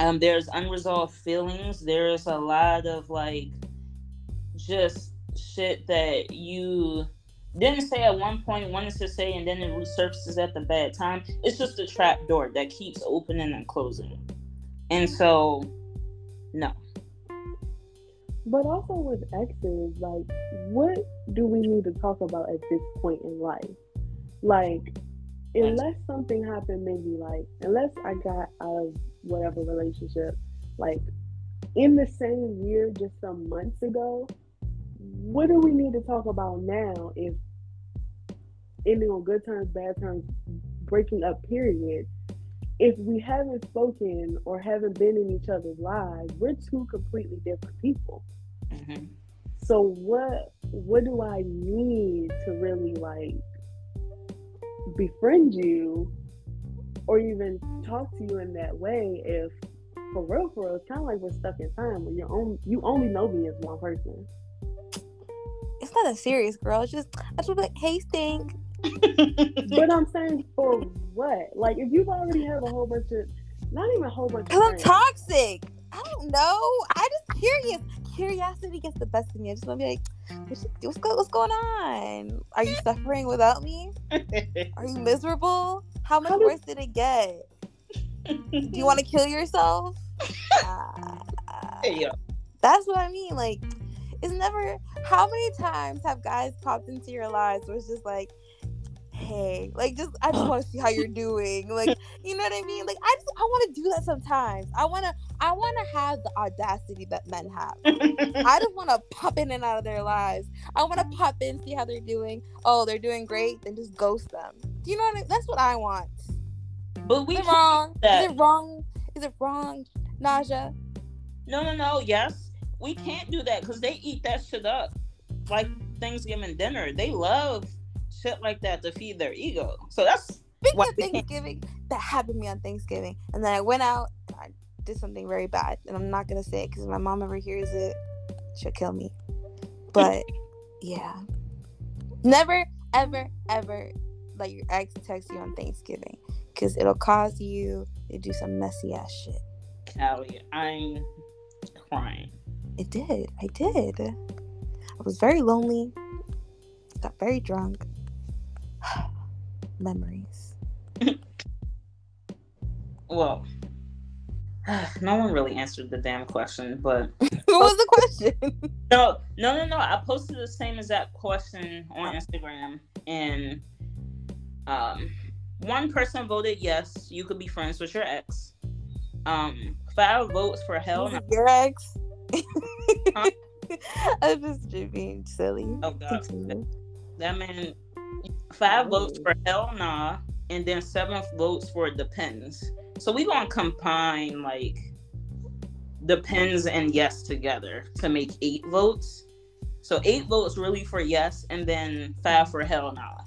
A: Um there's unresolved feelings. There's a lot of like just shit that you didn't say at one point wanted to say and then it resurfaces at the bad time. It's just a trap door that keeps opening and closing. And so no
C: But also with exes, like, what do we need to talk about at this point in life? Like, unless something happened, maybe like, unless I got out of whatever relationship, like, in the same year, just some months ago, what do we need to talk about now if ending on good terms, bad terms, breaking up, period? If we haven't spoken or haven't been in each other's lives, we're two completely different people.
A: Mhm.
C: So what what do I need to really like befriend you or even talk to you in that way if for real for real it's kinda like we're stuck in time where you only you only know me as one person.
D: It's not a serious, girl. It's just I just be like, hey, stink.
C: But I'm saying for what? Like if you've already have a whole bunch of not even a whole bunch of
D: Cause I'm toxic. I don't know. I just curious. Curiosity gets the best of me. I just want to be like, what's, what's, what's going on? Are you suffering without me? Are you miserable? How much
C: How
D: worse did it get? Do you want to kill yourself? Uh,
A: Hey, yo.
D: that's what I mean. Like, it's never. How many times have guys popped into your lives where it's just like, hey, like, just I just want to see how you're doing. Like, you know what I mean? Like, I just I want to do that sometimes. I wanna I wanna have the audacity that men have. I just want to pop in and out of their lives. I want to mm-hmm. pop in, see how they're doing. Oh, they're doing great. Then just ghost them. Do you know what I mean? That's what I want.
A: but we
D: Is wrong?
A: that.
D: Is it wrong? Is it wrong, Naja?
A: No, no, no. Yes, we can't do that because they eat that shit up like Thanksgiving dinner. They love shit like that to feed their ego. So that's
D: Speaking
A: Why
D: of Thanksgiving, that happened to me on Thanksgiving, and then I went out. And I did something very bad, and I'm not gonna say it because my mom ever hears it, she'll kill me. But yeah, never, ever, ever let your ex text you on Thanksgiving because it'll cause you to do some messy ass shit.
A: Callie. I'm crying.
D: It did. I did. I was very lonely. Got very drunk. Memories.
A: Well, no one really answered the damn question, but
D: what was the question?
A: no, no, no, no. I posted the same exact question on Instagram, and um, one person voted yes, you could be friends with your ex. Um, five votes for hell no.
D: your ex?
A: Huh?
D: I'm just being silly.
A: Oh god,
D: Continue.
A: that man. Five oh. votes for hell nah, and then seven votes for depends. So we gonna combine like depends and yes together to make eight votes. So eight votes really for yes, and then five for hell nah.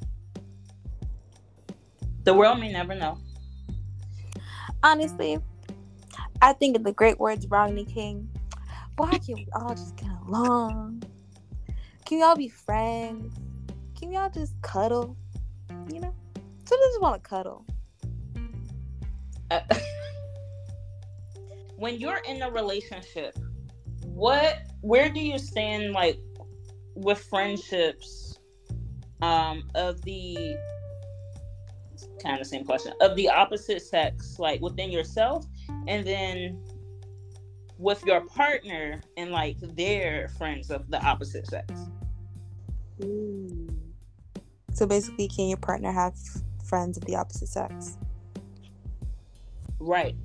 A: The world may never know.
D: Honestly, I think in the great words of Rodney King, why can't we all just get along? Can we all be friends? Can we all just cuddle? You know? Some just want to cuddle.
A: Uh, when you're in a relationship, what where do you stand like with friendships um of the kind of the same question of the opposite sex like within yourself and then with your partner and like their friends of the opposite sex
C: Mm.
D: So basically, can your partner have friends of the opposite sex?
A: right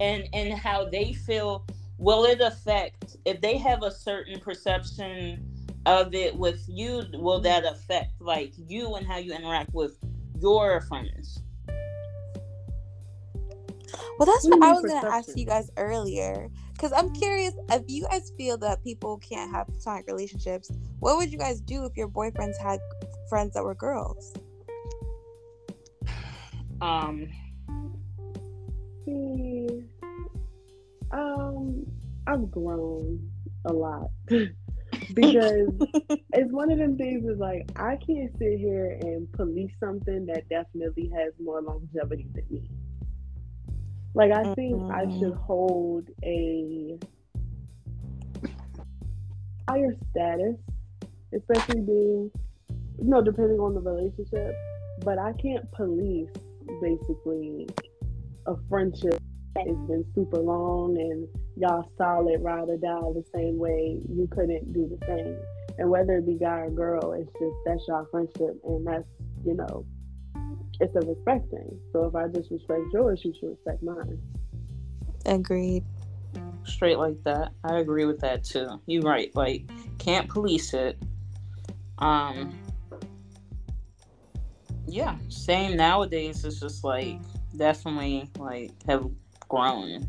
A: and and how they feel will it affect if they have a certain perception of it with you will that affect like you and how you interact with your friends
D: Well, that's
C: What do
D: what
C: you
D: I was going to ask you guys earlier. Because I'm curious if you guys feel that people can't have platonic relationships, what would you guys do if your boyfriends had friends that were girls?
A: um
C: See, um, I've grown a lot because it's one of them things. Is like I can't sit here and police something that definitely has more longevity than me. Like I think I
D: Mhm.
C: should hold a higher status, especially being no, depending on the relationship. But I can't police basically a friendship that has been super long and y'all solid ride or die the same way you couldn't do the same. And whether it be guy or girl, it's just that's y'all friendship and that's, you know, it's a respect thing. So if I disrespect yours, you should respect mine.
D: Agreed.
A: straight like that i agree with that too you're right like can't police it um yeah same nowadays it's just like definitely like have grown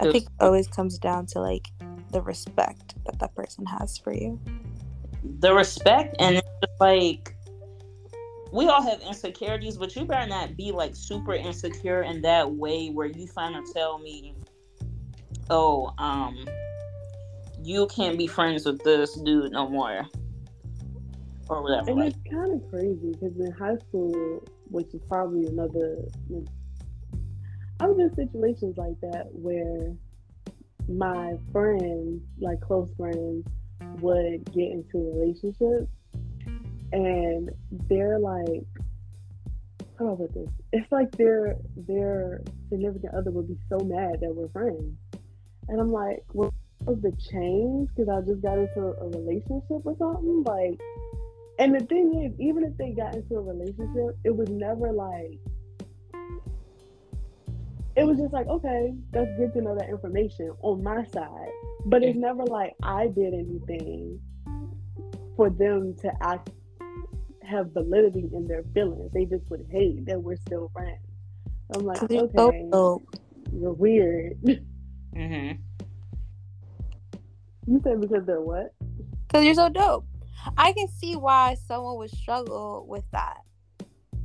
D: I think it always comes down to like the respect that that person has for you.
A: the respect and like we all have insecurities, but you better not be like super insecure in that way where you find to tell me, oh, um, you can't be friends with this dude no more. Or whatever.
C: And
A: Like,
C: it's kind of crazy because in high school, which is probably another, I was in situations like that where my friends, like close friends, would get into relationships and they're like, how do I put this? It's like their their significant other would be so mad that we're friends, and I'm like, what was the change? Because I just got into a relationship or something, like. And the thing is, even if they got into a relationship, it was never like. It was just like, okay, that's good to know that information on my side. But it's never like I did anything for them to act have validity in their feelings. They just would hate that we're still friends. I'm like,
D: 'Cause you're so
C: okay, you're weird.
A: hmm
C: you said because they're what?
D: Because you're so dope. I can see why someone would struggle with that.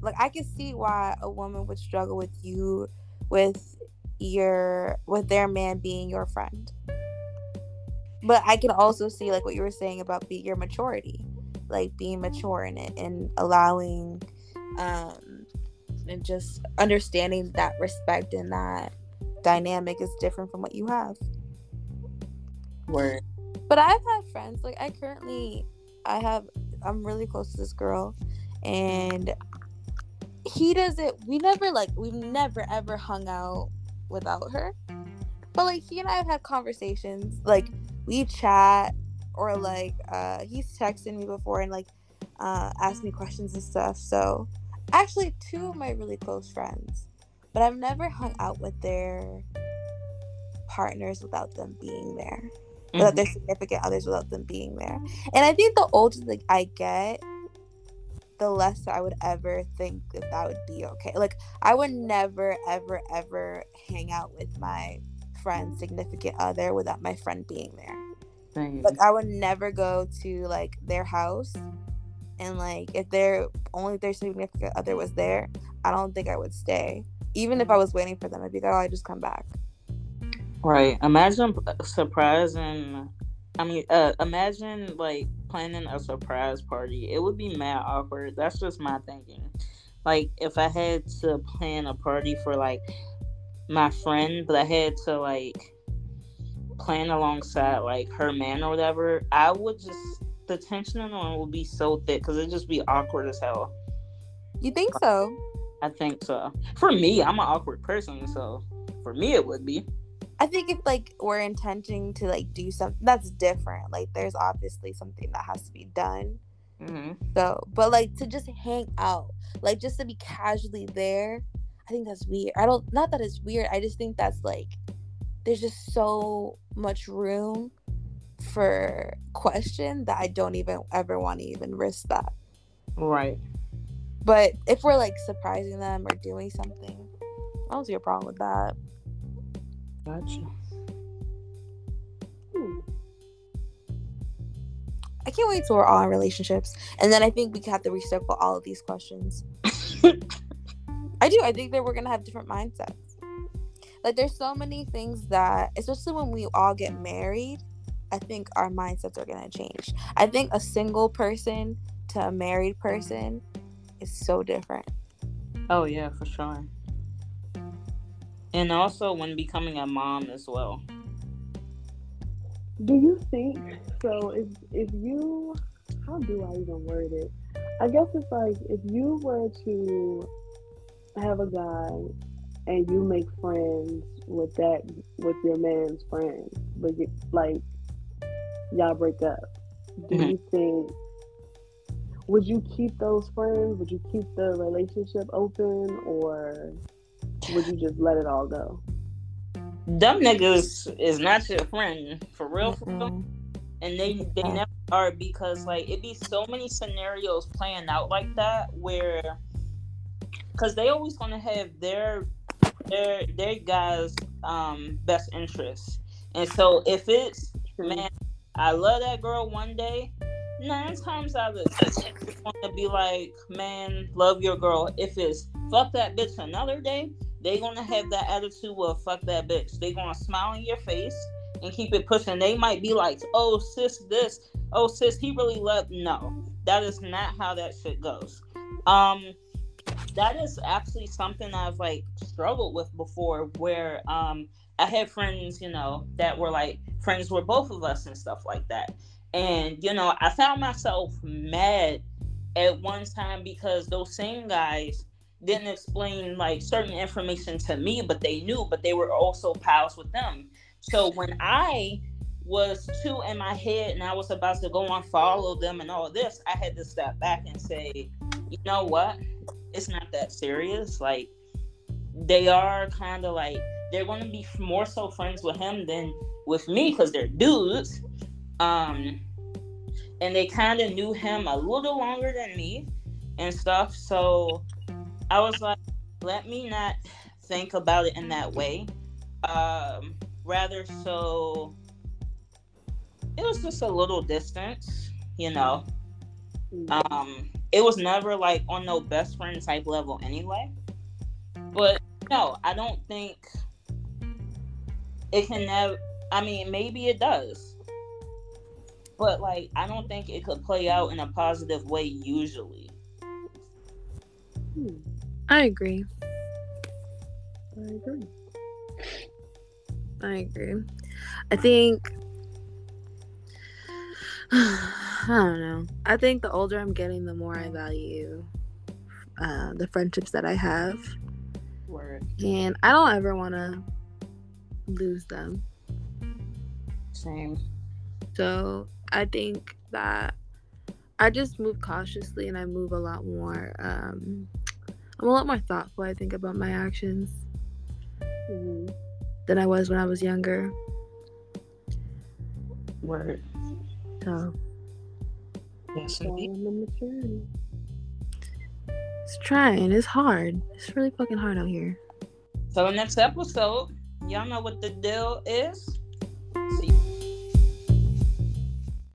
D: Like I can see why a woman would struggle with you with your with their man being your friend. But I can also see like what you were saying about be, your maturity. Like being mature in it and allowing um and just understanding that respect and that dynamic is different from what you have.
A: Word.
D: But I've had friends like I currently I have I'm really close to this girl and he doesn't we never like we've never ever hung out without her. But like he and I have had conversations like we chat or like uh he's texted me before and like uh asked me questions and stuff. So actually two of my really close friends. But I've never hung out with their partners without them being there. Without
A: Mhm.
D: their significant others without them being there. And I think the older like I get, the less I would ever think that that would be okay. Like I would never ever ever hang out with my friend's significant other without my friend being there.
A: Same.
D: Like I would never go to like their house and like if their only their significant other was there, I don't think I would stay. Even if I was waiting for them, I'd be like, oh, I just come back.
A: Right. Imagine p- surprising. I mean, uh, imagine like planning a surprise party. It would be mad awkward. That's just my thinking. Like, if I had to plan a party for like my friend, but I had to like plan alongside like her man or whatever, I would just the tension on it would be so thick because it'd just be awkward as hell.
D: You think so?
A: I think so. For me, I'm an awkward person, so for me it would be.
D: I think if like we're intending to like do something that's different. Like there's obviously something that has to be done.
A: hmm
D: So, but like to just hang out, like just to be casually there, I think that's weird. I don't not that it's weird. I just think that's like there's just so much room for question that I don't even ever want to even risk that.
A: Right.
D: But if we're like surprising them or doing something, I don't see a problem with that.
A: Gotcha.
C: Hmm.
D: I can't wait till we're all in relationships, and then I think we have to recircle all of these questions. I do. I think that we're gonna have different mindsets. Like there's so many things that, especially when we all get married, I think our mindsets are gonna change. I think a single person to a married person is so different.
A: Oh yeah, for sure. And also when becoming a mom as well.
C: Do you think so? If if you, how do I even word it? I guess it's like if you were to have a guy and you make friends with that with your man's friends, but you, like y'all break up. Do
A: Mhm.
C: you think? Would you keep those friends? Would you keep the relationship open, or would you just let it all go?
A: Dumb niggas is not your friend for real, for real. And they they never are because like it'd be so many scenarios playing out like that where because they always gonna have their their their guys um best interests. And so if it's man, I love that girl one day, nine times out of ten it's gonna be like, man, love your girl. If it's fuck that bitch another day, they gonna have that attitude of fuck that bitch. They're gonna smile in your face and keep it pushing. They might be like, oh sis, this, oh sis, he really loved. No, that is not how that shit goes. Um, that is actually something I've like struggled with before, where um I had friends, you know, that were like friends with both of us and stuff like that. And you know, I found myself mad at one time because those same guys didn't explain like certain information to me, but they knew, but they were also pals with them. So when I was too in my head and I was about to go and follow them and all this, I had to step back and say, you know what? It's not that serious. Like they are kind of like they're going to be more so friends with him than with me because they're dudes. Um, and they kind of knew him a little longer than me and stuff. So I was like, let me not think about it in that way. Um, rather so it was just a little distance, you know. Um, it was never like on no best friend type level anyway. But no, I don't think it can never. I mean, maybe it does, but like I don't think it could play out in a positive way usually.
C: Hmm,
D: I agree.
C: I agree.
D: I agree. I think I don't know. I think the older I'm getting, the more I value uh, the friendships that I have,
A: Word.
D: and I don't ever want to lose them.
A: Same.
D: So I think that I just move cautiously, and I move a lot more. Um, I'm a lot more thoughtful. I think about my actions
C: Mhm.
D: than I was when I was younger.
A: Word.
D: So
A: Yes,
C: It's all
A: indeed.
C: in the maturity.
D: it's trying. It's hard. It's really fucking hard out here.
A: So the next episode, y'all know what the deal is.